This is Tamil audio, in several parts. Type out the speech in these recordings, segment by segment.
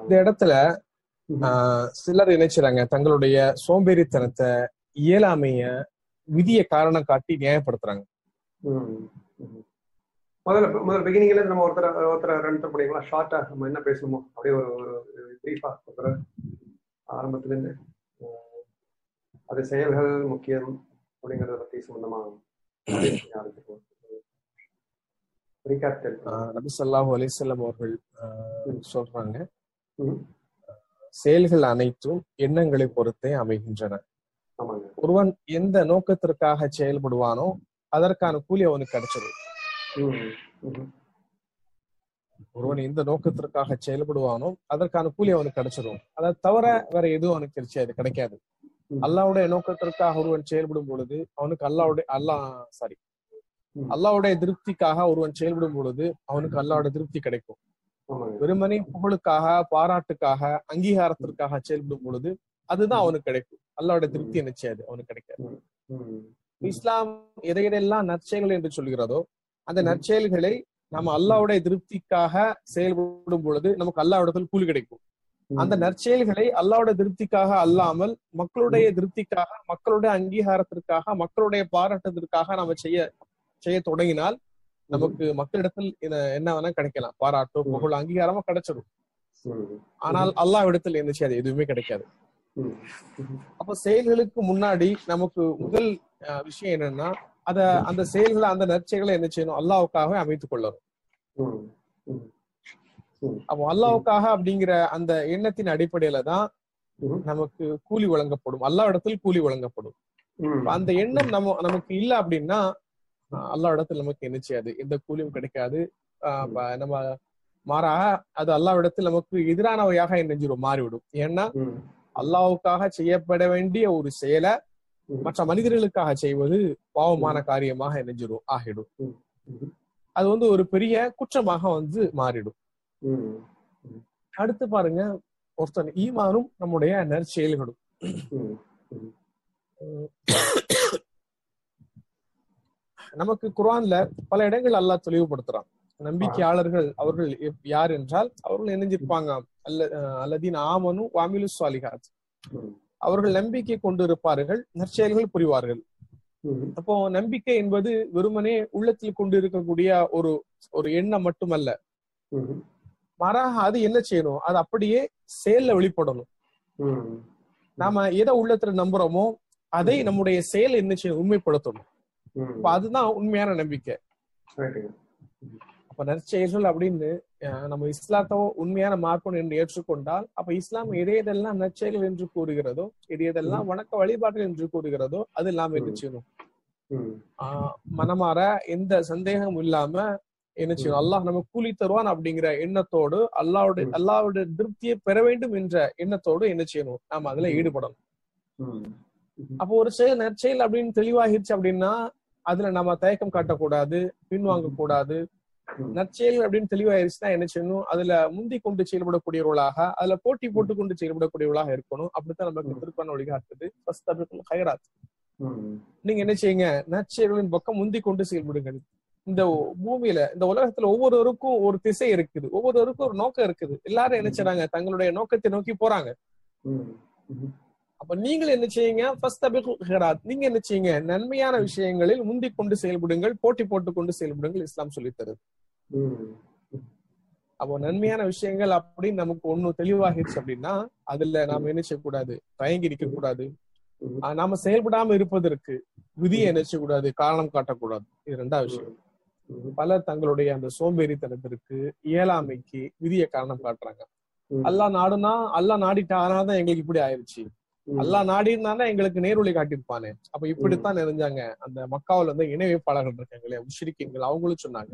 இந்த இடத்துல சிலர் நினைச்சுறாங்க தங்களுடைய சோம்பேறித்தனத்தை இயலாமைய விதிய காரணம் காட்டி நியாயப்படுத்துறாங்க. முதல்ல முதல்ல பிகினிங்ல நம்ம ஒருத்தர் ஒருத்தர் ரன் பண்ணிக்கலாம் ஷார்ட்டா நம்ம என்ன பேசணுமோ அப்படியே ஒரு ஒரு பிரீஃபா ஒருத்தர் ஆரம்பத்துல இருந்து அது செயல்கள் முக்கியம் அப்படிங்கறத பத்தி சம்பந்தமா நபி ஸல்லல்லாஹு அலைஹி வஸல்லம் அவர்கள் சொல்றாங்க. செயல்கள் அனைத்தும் எண்ணங்களை பொறுத்தே அமைகின்றன. ஒருவன் எந்த நோக்கத்திற்காக செயல்படுவானோ அதற்கான கூலி அவனுக்கு கிடைச்சிடும் ஒருவன் எந்த நோக்கத்திற்காக செயல்படுவானோ அதற்கான கூலி அவனுக்கு கிடைச்சிடும் அதை தவிர வேற எதுவும் அவனுக்கு கிடைச்சாது கிடைக்காது. அல்லாவுடைய நோக்கத்திற்காக ஒருவன் செயல்படும் பொழுது அவனுக்கு அல்லாவுடைய அல்லாஹ் சாரி. அல்லாவுடைய திருப்திக்காக ஒருவன் செயல்படும் பொழுது அவனுக்கு அல்லாவுடைய திருப்தி கிடைக்கும். வெறுமனே புகழுக்காக பாராட்டுக்காக அங்கீகாரத்திற்காக செயல்படும் பொழுது அதுதான் அவனுக்கு கிடைக்கும். அல்லாவுடைய திருப்தி நிச்சயாது அவனுக்கு கிடைக்காது. இஸ்லாம் எதை எதையெல்லாம் நற்செயல்கள் என்று சொல்கிறதோ அந்த. நற்செயல்களை நம்ம அல்லாவுடைய திருப்திக்காக செயல்படும் பொழுது நமக்கு அல்லாவிடத்தில் கூலி கிடைக்கும். அந்த நற்செயல்களை அல்லாவுடைய திருப்திக்காக அல்லாமல் மக்களுடைய திருப்திக்காக மக்களுடைய அங்கீகாரத்திற்காக மக்களுடைய பாராட்டத்திற்காக நம்ம செய்ய செய்ய தொடங்கினால் நமக்கு மக்களிடத்தில் என்ன- வேணா கிடைக்கலாம். பாராட்டோ. புகழ் அங்கீகாரமா கிடைச்சிடும் ஆனால் அல்லாஹ்விடத்தில் என்ன செய்யாது எதுவுமே கிடைக்காது. அப்ப செயல்களுக்கு முன்னாடி நமக்கு முதல் விஷயம் என்னன்னா அத அந்த செயல்களை அந்த நற்செயல்களை என்ன செய்யணும்? அல்லாவுக்காகவே அமைத்துக் கொள்ளணும். அப்போ அல்லாவுக்காக அப்படிங்கிற அந்த எண்ணத்தின் அடிப்படையில தான் நமக்கு கூலி வழங்கப்படும். அல்லாவிடத்தில் கூலி வழங்கப்படும். அந்த எண்ணம் நம்ம நமக்கு இல்ல அப்படின்னா அஹ், அல்லாவிடத்தில் நமக்கு என்ன செய்யாது? எந்த கூலியும் கிடைக்காது. நம்ம மாறாக அது அல்லாவிடத்தில் நமக்கு எதிரானவையாக என்ன செஞ்சிடும் மாறிவிடும். ஏன்னா அல்லாவுக்காக செய்யப்பட வேண்டிய ஒரு செயலை. மற்ற மனிதர்களுக்காக செய்வது பாவமான காரியமாக நெஞ்சிடும் ஆகிடும். அது வந்து ஒரு பெரிய குற்றமாக வந்து மாறிடும். அடுத்து பாருங்க ஒருத்தன் ஈமானும் நம்முடைய நற்செயல்களும். நமக்கு குர்ஆன்ல பல இடங்கள் அல்லாஹ் தெளிவுபடுத்துறான். நம்பிக்கையாளர்கள் அவர்கள் யார் என்றால் அவர்கள் இணைஞ்சிருப்பாங்க அல்ல அல்லதீன் ஆமனு வாமிலு சாலிகாத் அவர்கள் நம்பிக்கை கொண்டு இருப்பார்கள் நற்செயல்கள் புரிவார்கள். அப்போ நம்பிக்கை என்பது வெறுமனே உள்ளத்தில் கொண்டு இருக்கக்கூடிய ஒரு ஒரு எண்ணம் மட்டுமல்ல. மாறாக அது என்ன செய்யணும்? அது அப்படியே செயல்ல வெளிப்படணும். நாம எதை உள்ளத்துல நம்புறோமோ அதை நம்முடைய செயல் என்ன செய்யணும் உண்மைப்படுத்தணும். அப்ப அதுதான் உண்மையான நம்பிக்கை. அப்ப நற்செயல்கள் அப்படின்னு நம்ம இஸ்லாத்தோ உண்மையான மார்க்கம் என்று ஏற்றுக்கொண்டால் அப்ப இஸ்லாம் எதை எதெல்லாம் நற்செயல்கள் என்று கூறுகிறதோ எது எதெல்லாம் வணக்க வழிபாடுகள் என்று கூறுகிறதோ அது எல்லாம் என்ன செய்யணும்? மனமாற எந்த சந்தேகமும் இல்லாம என்ன செய்யணும்? அல்லாஹ் நம்ம கூலி தருவான் அப்படிங்கிற எண்ணத்தோடு அல்லாவுடைய. அல்லாவுடைய திருப்தியை பெற வேண்டும் என்ற எண்ணத்தோடு என்ன செய்யணும்? நாம அதுல. ஈடுபடணும். அப்போ ஒரு செயல் நற்செயல் அப்படின்னு தெளிவாகிருச்சு அப்படின்னா அதுல நம்ம தயக்கம் காட்டக்கூடாது பின்வாங்க கூடாது. நற்செயல் அப்படின்னு தெளிவாயிருச்சுன்னா என்ன செய்யணும்? அதுல முந்தி கொண்டு செயல்படக்கூடியவர்களாக அதுல போட்டி போட்டு கொண்டு செயல்படக்கூடியவர்களாக இருக்கணும். அப்படித்தான் நமக்கு. திருப்பான வழிகாட்டுது ஃபர்ஸ்ட் ஹைராத். ம், நீங்க என்ன செய்யுங்க? நற்செயல்களின் பக்கம் முந்தி கொண்டு செயல்படுங்கள். இந்த பூமியில இந்த உலகத்துல ஒவ்வொருவருக்கும் ஒரு திசை இருக்குது. ஒவ்வொருவருக்கும் ஒரு நோக்கம் இருக்குது. எல்லாரும் என்ன செய்றாங்க? தங்களுடைய நோக்கத்தை நோக்கி போறாங்க. அப்ப நீங்கள் என்ன செய்யுங்க? ஃபர்ஸ்ட் ஹெராத். நீங்க என்ன செய்யுங்க? நன்மையான விஷயங்களில் முந்தி கொண்டு செயல்படுங்கள் போட்டி போட்டு கொண்டு செயல்படுங்கள் இஸ்லாம் சொல்லித் தருது அப்போ நன்மையான விஷயங்கள் அப்படின்னு நமக்கு ஒண்ணு தெளிவாகிடுச்சு அப்படின்னா அதுல நாம என்ன செய்யக்கூடாது? தயங்கி இருக்க கூடாது நாம செயல்படாம இருப்பதற்கு விதியை என்ன செய்யக்கூடாது? காரணம் காட்டக்கூடாது. இது ரெண்டாவது விஷயம். பலர் தங்களுடைய அந்த சோம்பேறித்தனத்திற்கு இயலாமைக்கு விதியை காரணம் காட்டுறாங்க. ம். அல்லாஹ் நாடுனா அல்லாஹ் நாடிட்டாதான் எங்களுக்கு இப்படி ஆயிருச்சு. ம். அல்லாஹ் நாடினானா எங்களுக்கு நேர்வழி காட்டியிருப்பானே அப்ப இப்படித்தான் நிறைஞ்சாங்க அந்த மக்காவுல வந்து இணை வைப்பாளர்கள் இருக்காங்களே முஷ்ரிக்கீன்கள் அவங்களும் சொன்னாங்க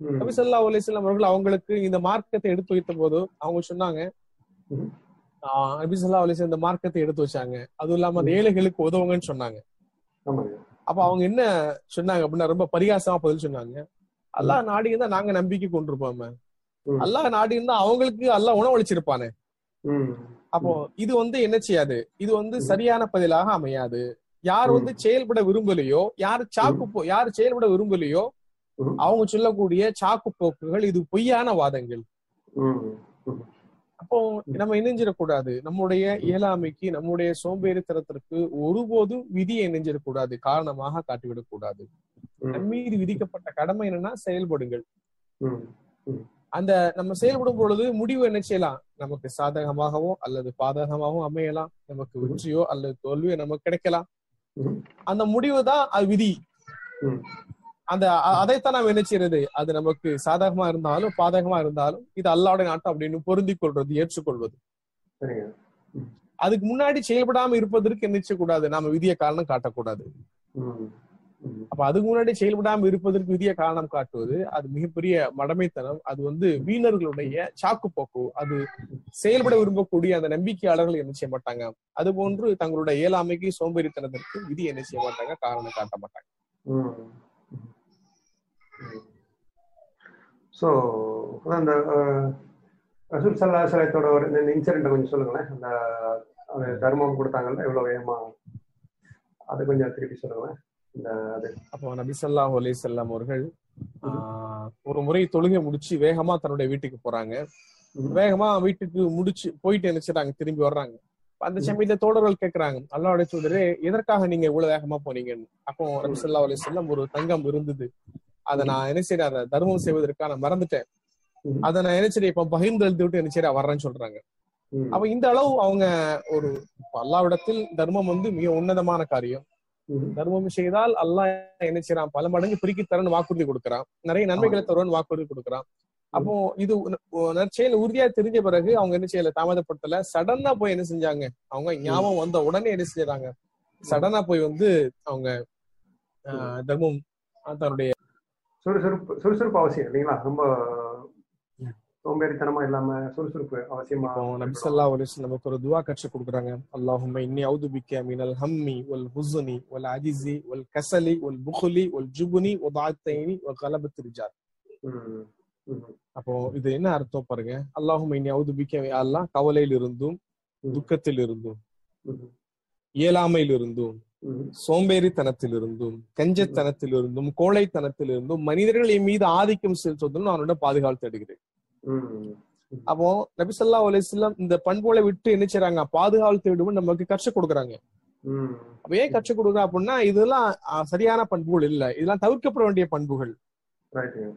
ம். நபி ஸல்லல்லாஹு அலைஹி வஸல்லம் அவர்கள் அவங்களுக்கு இந்த மார்க்கத்தை எடுத்து வைத்த போது அவங்க சொன்னாங்க ம். ஆஹ் நபி ஸல்லல்லாஹு அலைஹி வஸல்லம் இந்த மார்க்கத்தை எடுத்து வச்சாங்க அதுவும் இல்லாம அந்த ஏழைகளுக்கு உதவுங்கன்னு சொன்னாங்க. அப்ப அவங்க என்ன சொன்னாங்க அப்படின்னா ரொம்ப பரிகாசமா பதில் சொன்னாங்க அல்லாஹ் நாடி இருந்தா நாங்க நம்பிக்கை கொண்டிருப்போமே. அல்லாஹ் நாடி இருந்தா அவங்களுக்கு அல்லாஹ் உணவளிச்சிருப்பானே. அப்போ இது வந்து என்ன செய்யாது? இது வந்து. சரியான பதிலாக அமையாது. யார். வந்து செயல்பட விரும்பலையோ யார் சாக்கு யார் செயல்பட விரும்பலையோ. அவங்க சொல்லக்கூடிய சாக்கு போக்குகள் இது பொய்யான வாதங்கள். அப்போ நம்ம இணைஞ்சிடக்கூடாது. நம்முடைய இயலாமைக்கு நம்முடைய சோம்பேறித்தனத்திற்கு ஒருபோதும் விதியை இணைஞ்சிடக்கூடாது. காரணமாக காட்டிவிடக் கூடாது ம், நம் மீது விதிக்கப்பட்ட கடமை என்னன்னா செயல்படுங்கள். அந்த நம்ம செயல்படும் பொழுது முடிவு என்ன செய்யலாம்? நமக்கு சாதகமாகவோ அல்லது பாதகமாகவோ அமையலாம். நமக்கு வெற்றியோ அல்லது தோல்வியோ நமக்கு கிடைக்கலாம். அந்த முடிவு தான் அது விதி. அந்த அதைத்தான் நாம் என்ன செய்யறது? அது நமக்கு சாதகமா இருந்தாலும் பாதகமா இருந்தாலும் இது அல்லாவுடைய நாட்டம் அப்படின்னு பொருந்திக் கொள்வது ஏற்றுக்கொள்வது. அதுக்கு முன்னாடி செயல்படாம இருப்பதற்கு என்ன செய்யக்கூடாது? நாம விதிய காரணம் காட்டக்கூடாது. அப்ப அதுக்கு முன்னாடி செயல்படாம இருப்பதற்கு விதிய காரணம் காட்டுவது அது மிகப்பெரிய மடமைத்தனம் அது வந்து வீணர்களுடைய சாக்கு போக்கு அது செயல்பட விரும்பக்கூடிய அந்த நம்பிக்கையாளர்கள் என்ன செய்ய மாட்டாங்க அது போன்று தங்களுடைய இயலாமைக்கு சோம்பேறித்தனத்திற்கு விதி என்ன செய்ய மாட்டாங்க காரணம் காட்ட மாட்டாங்க ம், ஸோ அந்த ரசூல் சல்லா சலத்தோட ஒரு இந்த இன்சிடென்ட் கொஞ்சம் சொல்லுங்களேன் அந்த தர்மம் கொடுத்தாங்கல்ல எவ்வளவு வேகமா அது கொஞ்சம் திருப்பி சொல்லுங்களேன் அப்போ நபி ஸல்லல்லாஹு அலைஹி வஸல்லம் அவர்கள் ஒரு முறை தொழுகை முடிச்சு வேகமா தன்னுடைய வீட்டுக்கு போறாங்க. வேகமா வீட்டுக்கு முடிச்சு போயிட்டு நினைச்சிட்டாங்க திரும்பி வர்றாங்க. அந்த சமயத்துல தோழர்கள் கேக்குறாங்க அல்லாஹ்வுடைய தூதரே எதற்காக நீங்க இவ்வளவு வேகமா போனீங்கன்னு? அப்போ நபி ஸல்லல்லாஹு அலைஹி வஸல்லம் ஒரு தங்கம் இருந்தது. அதை நான் என்ன செய்யறேன் அதை தர்மம் செய்வதற்காக நான் மறந்துட்டேன். அதை நான் என்ன செய்யறேன் இப்ப பகிர்ந்து எழுதி விட்டு என்ன செய்யறேன் வர்றேன்னு சொல்றாங்க. அப்ப இந்த அளவு அவங்க ஒரு அல்லாவிடத்தில் தர்மம் வந்து மிக உன்னதமான காரியம். தர்மம் செய்தால் அல்லாஹ் என்ன செய்யறான் பல மடங்கு பிரிக்கி தரன்னு வாக்குறுதி கொடுக்கறான். நிறைய நன்மைகளை தருவன்னு வாக்குறுதி கொடுக்கறான். அப்போ இது நற்செயல் உறுதியா தெரிஞ்ச பிறகு அவங்க என்ன செய்யல? தாமதப்படுத்தல. சடனா போய் என்ன செஞ்சாங்க? அவங்க ஞாபகம் வந்த உடனே என்ன செஞ்சாங்க சடனா போய் வந்து அவங்க தர்மம் தன்னுடைய சுறுசுறுப்பு சுறுசுறுப்பு அவசியம் இல்லைங்களா? ரொம்ப சோம்பேறித்தனமா இல்லாம சுறுசுறுப்பு அவசியமா இப்போ நபி ஸல்லல்லாஹு அலைஹி வஸல்லம் நமக்கு ஒரு துஆ கற்றுக் கொடுக்குறாங்க. அல்லாஹும்ம இன்னி அவுது பிக்க மினல் ஹம்மி வல் ஹுஸ்னி வல் அஜிஸி வல் கஸலி வல் புக்லி வல் ஜுப்னி வ கலபத் ரிஜால். ம், ம், அப்போ இது என்ன அர்த்தம் பாருங்க? அல்லாஹும் இனி அவுது பிக்க அல்லாஹ் கவலையில் இருந்தும் துக்கத்தில் இருந்தும் ம், இயலாமையில் இருந்தும் ம், சோம்பேறித்தனத்தில் இருந்தும் கஞ்சத்தனத்தில் இருந்தும் கோழைத்தனத்தில் இருந்தும் மனிதர்கள் என் மீது ஆதிக்கம் செலுத்துவதும் நான் அவனோட பாதுகாப்பு தேடுகிறேன். ம், அப்போ நபிசல்லா அலிஸ்லாம் இந்த பண்புகளை விட்டு என்ன செய்றாங்க? பாதுகாப்பு தேடுவோம் நமக்கு கற்றுக் கொடுக்குறாங்க. அப்ப ஏன் கற்றுக் கொடுக்குறா அப்படின்னா இதெல்லாம் சரியான பண்புகள் இல்ல. இதெல்லாம் தவிர்க்கப்பட வேண்டிய பண்புகள்.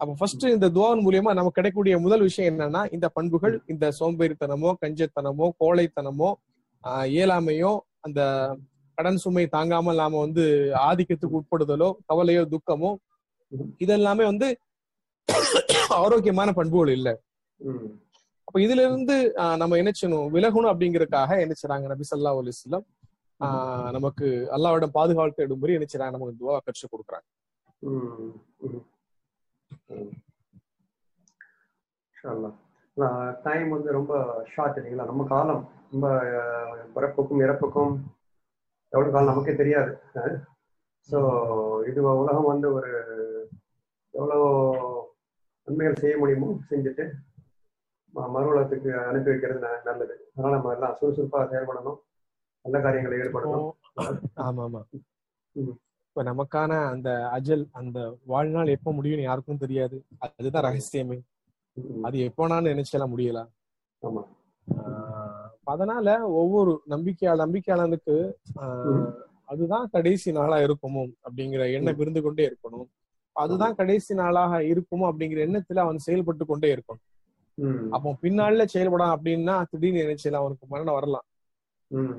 அப்ப ஃபர்ஸ்ட் இந்த துவான் மூலியமா நமக்கு கிடைக்கக்கூடிய முதல் விஷயம் என்னன்னா இந்த பண்புகள் இந்த சோம்பேறித்தனமோ கஞ்சத்தனமோ கோழைத்தனமோ ஆஹ், இயலாமையோ அந்த கடன் சுமை தாங்காமல் நாம வந்து ஆதிக்கத்துக்கு உட்படுதலோ கவலையோ துக்கமோ இதெல்லாமே வந்து ஆரோக்கியமான பண்புகள் இல்ல. அப்ப இதுல இருந்து நம்ம என்ன செய்யணும் விலகணும் அப்படிங்கறதுக்காக என்ன செய்றாங்க நபி ஸல்லல்லாஹு அலைஹி வஸல்லம். ஆஹ், நமக்கு அல்லாஹ்விடம் பாதுகாப்பு தேடும்படி என்ன செய்றாங்க நமக்கு துவா கற்றுக் கொடுக்குறாங்க. டைம் வந்து ரொம்ப ஷார்ட் இல்லைங்களா? நம்ம காலம் ரொம்ப பிறப்புக்கும் இறப்புக்கும் எவ்வளவு காலம் நமக்கே தெரியாது. ஸோ இது உலகம் வந்து ஒரு எவ்வளோ நன்மைகள் செய்ய முடியுமோ செஞ்சுட்டு ம- மறு உலகத்துக்கு அனுப்பி வைக்கிறது நல்லது. அதனால நம்ம எல்லாம் சுறுசுறுப்பாக செயல்படணும். நல்ல காரியங்களை ஈடுபடணும். ஆமா ஆமா. இப்ப நமக்கான அந்த அஜல் அந்த வாழ்நாள் எப்ப முடியும்னு யாருக்கும் தெரியாது. அதுதான் ரகசியமே. அது எப்போனாலும் நினைச்சலாம் முடியலாம் ஆமா. ஆஹ் அதனால ஒவ்வொரு நம்பிக்கையாளர் நம்பிக்கையாளனுக்கு. அதுதான் கடைசி நாளா இருக்குமோ அப்படிங்கிற எண்ணம் இருந்து கொண்டே இருக்கணும். அதுதான் கடைசி நாளாக இருக்குமோ அப்படிங்கிற எண்ணத்துல அவன் செயல்பட்டு கொண்டே இருக்கணும். அப்போ பின்னால செயல்படான் அப்படின்னா திடீர்னு நினைச்சலாம் அவனுக்கு மரணம் வரலாம்.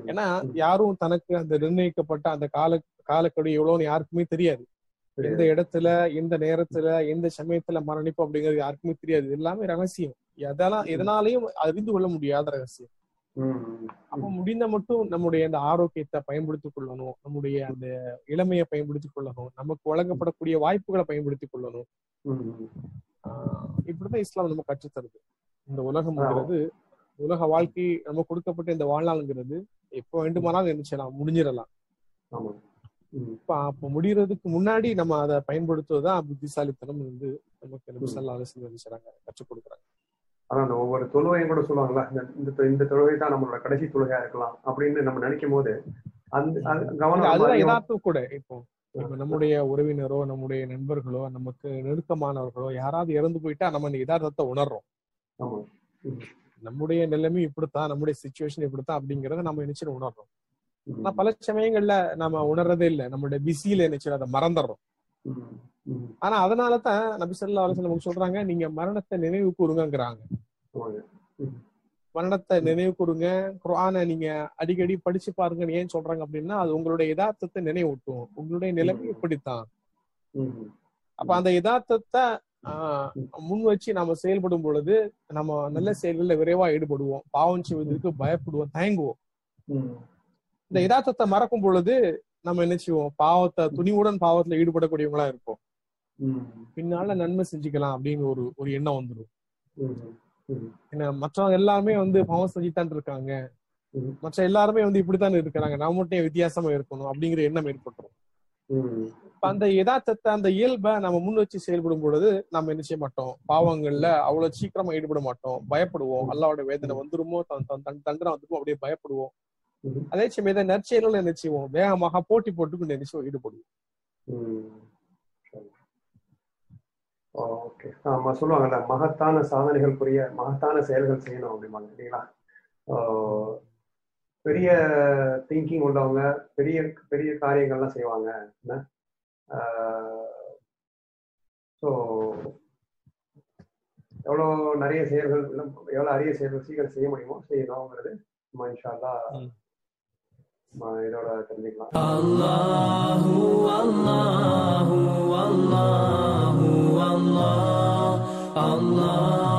ஏன்னா யாரும் தனக்கு அந்த நிர்ணயிக்கப்பட்ட அந்த கால காலக்கெடு எவ்வளவுன்னு யாருக்குமே தெரியாது. எந்த இடத்துல எந்த நேரத்துல எந்த சமயத்துல மரணிப்போம் அப்படிங்கிறது யாருக்குமே தெரியாது. எல்லாமே ரகசியம். எதெல்லாம் எதனாலையும் அறிந்து கொள்ள முடியாத ரகசியம். அப்ப முடிந்த மட்டும் நம்முடைய அந்த ஆரோக்கியத்தை பயன்படுத்திக் கொள்ளணும். நம்முடைய அந்த இளமையை பயன்படுத்திக் கொள்ளணும். நமக்கு வழங்கப்படக்கூடிய வாய்ப்புகளை பயன்படுத்திக் கொள்ளணும். இப்படிதான் இஸ்லாம் நம்ம கற்றுத்தருது. இந்த உலகம்ங்கிறது உலக வாழ்க்கை நம்ம கொடுக்கப்பட்ட இந்த வாழ்நாள்ங்கிறது எப்ப வேண்டுமானாலும் என்ன செய்யலாம்? முடிஞ்சிடலாம். இப்ப அப்ப முடியறதுக்கு முன்னாடி நம்ம அதை பயன்படுத்துவதுதான் புத்திசாலித்தனம் வந்து நமக்கு நபி ஸல்லல்லாஹு அலைஹி வஸல்லம் நினைச்சாங்க கற்றுக் கொடுக்குறாங்க. அதான் அந்த ஒவ்வொரு தொழுவையும் கூட சொல்லுவாங்கல்ல இந்த இந்த- இந்த தொழுகை தான் நம்மளோட கடைசி தொழுகையா இருக்கலாம் அப்படின்னு நம்ம நினைக்கும் போது அந்த கவனம் அதுதான் யதார்த்தம் கூட இப்போ இப்ப நம்முடைய உறவினரோ நம்முடைய நண்பர்களோ நமக்கு நெருக்கமானவர்களோ யாராவது இறந்து போயிட்டா நம்ம அந்த யதார்த்தத்தை உணர்றோம். நம்முடைய நிலைமை இப்படித்தான் நம்முடைய சுச்சுவேஷன் இப்படித்தான் அப்படிங்கறத நம்ம நினைச்சு உணர்றோம். ஆனா பல சமயங்கள்ல நம்ம உணர்றதே இல்லை. நம்மளுடைய பிஸியில நினைச்சு அதை மறந்துடுறோம். ஆனா அதனால தான் நபி ஸல்லல்லாஹு அலைஹி வஸல்லம் சொல்றாங்க நீங்க மரணத்தை நினைவு கூறுங்கிறாங்க மரணத்தை நினைவு கூறுங்க. குர்ஆனை நீங்க அடிக்கடி படிச்சு பாருங்கன்னு ஏன் சொல்றாங்க அப்படின்னா அது உங்களுடைய யதார்த்தத்தை நினைவூட்டும். உங்களுடைய நிலைமை இப்படித்தான். அப்ப அந்த யதார்த்தத்தை முன் வச்சு நாம செயல்படும் பொழுது நம்ம நல்ல செயல்களில் விரைவா ஈடுபடுவோம். பாவம் செய்வதற்கு பயப்படுவோம் தயங்குவோம். இந்த யதார்த்தத்தை மறக்கும் பொழுது நம்ம என்ன செய்வோம்? பாவத்தை துணிவுடன் பாவத்துல ஈடுபடக்கூடியவங்களா இருப்போம். பின்னால நன்மை செஞ்சுக்கலாம் அப்படின்னு ஒரு ஒரு எண்ணம் வந்துடும் ஏன்னா மற்றவங்க எல்லாருமே வந்து பாவம் செஞ்சுத்தான் இருக்காங்க. மற்ற எல்லாருமே வந்து இப்படித்தான் இருக்கிறாங்க. நான் மட்டும் வித்தியாசமா இருக்கணும் அப்படிங்கிற எண்ணம் ஏற்பட்டுரும். ம், இப்ப அந்த யதார்த்தத்தை அந்த இயல்பை நம்ம முன் வச்சு செயல்படும் பொழுது நம்ம என்ன செய்ய மாட்டோம்? பாவங்கள்ல அவ்வளவு சீக்கிரமா ஈடுபட மாட்டோம். பயப்படுவோம். அல்லாவோட வேதனை வந்துருமோ? தன் தண்டனை வந்துருமோ? அப்படியே பயப்படுவோம். அதே சமயத்தை நற்செயல்கள் என்ன செய்வோம்? வேகமாக போட்டி போட்டுக்கு நினைச்சு ஈடுபடுவோம். ம். சரி. ஓகே. ஆமா சொல்லுவாங்கல்ல மகத்தான சாதனைகள் புரிய மகத்தான செயல்கள் செய்யணும் அப்படிம்பாங்க இல்லைங்களா? பெரிய திங்கிங் உள்ளவங்க பெரிய பெரிய காரியங்கள்லாம் செய்வாங்க. என்ன? ஸோ எவ்வளோ நிறைய செயல்கள் எவ்வளோ அரிய செயல்கள் சீக்கிரம் செய்ய முடியுமோ செய்யணுங்கிறது நம்ம இதோட தெரிஞ்சுக்கலாம். அல்லாஹூ அல்லாஹூ அல்லாஹூ அல்லாஹ் அல்லாஹ்.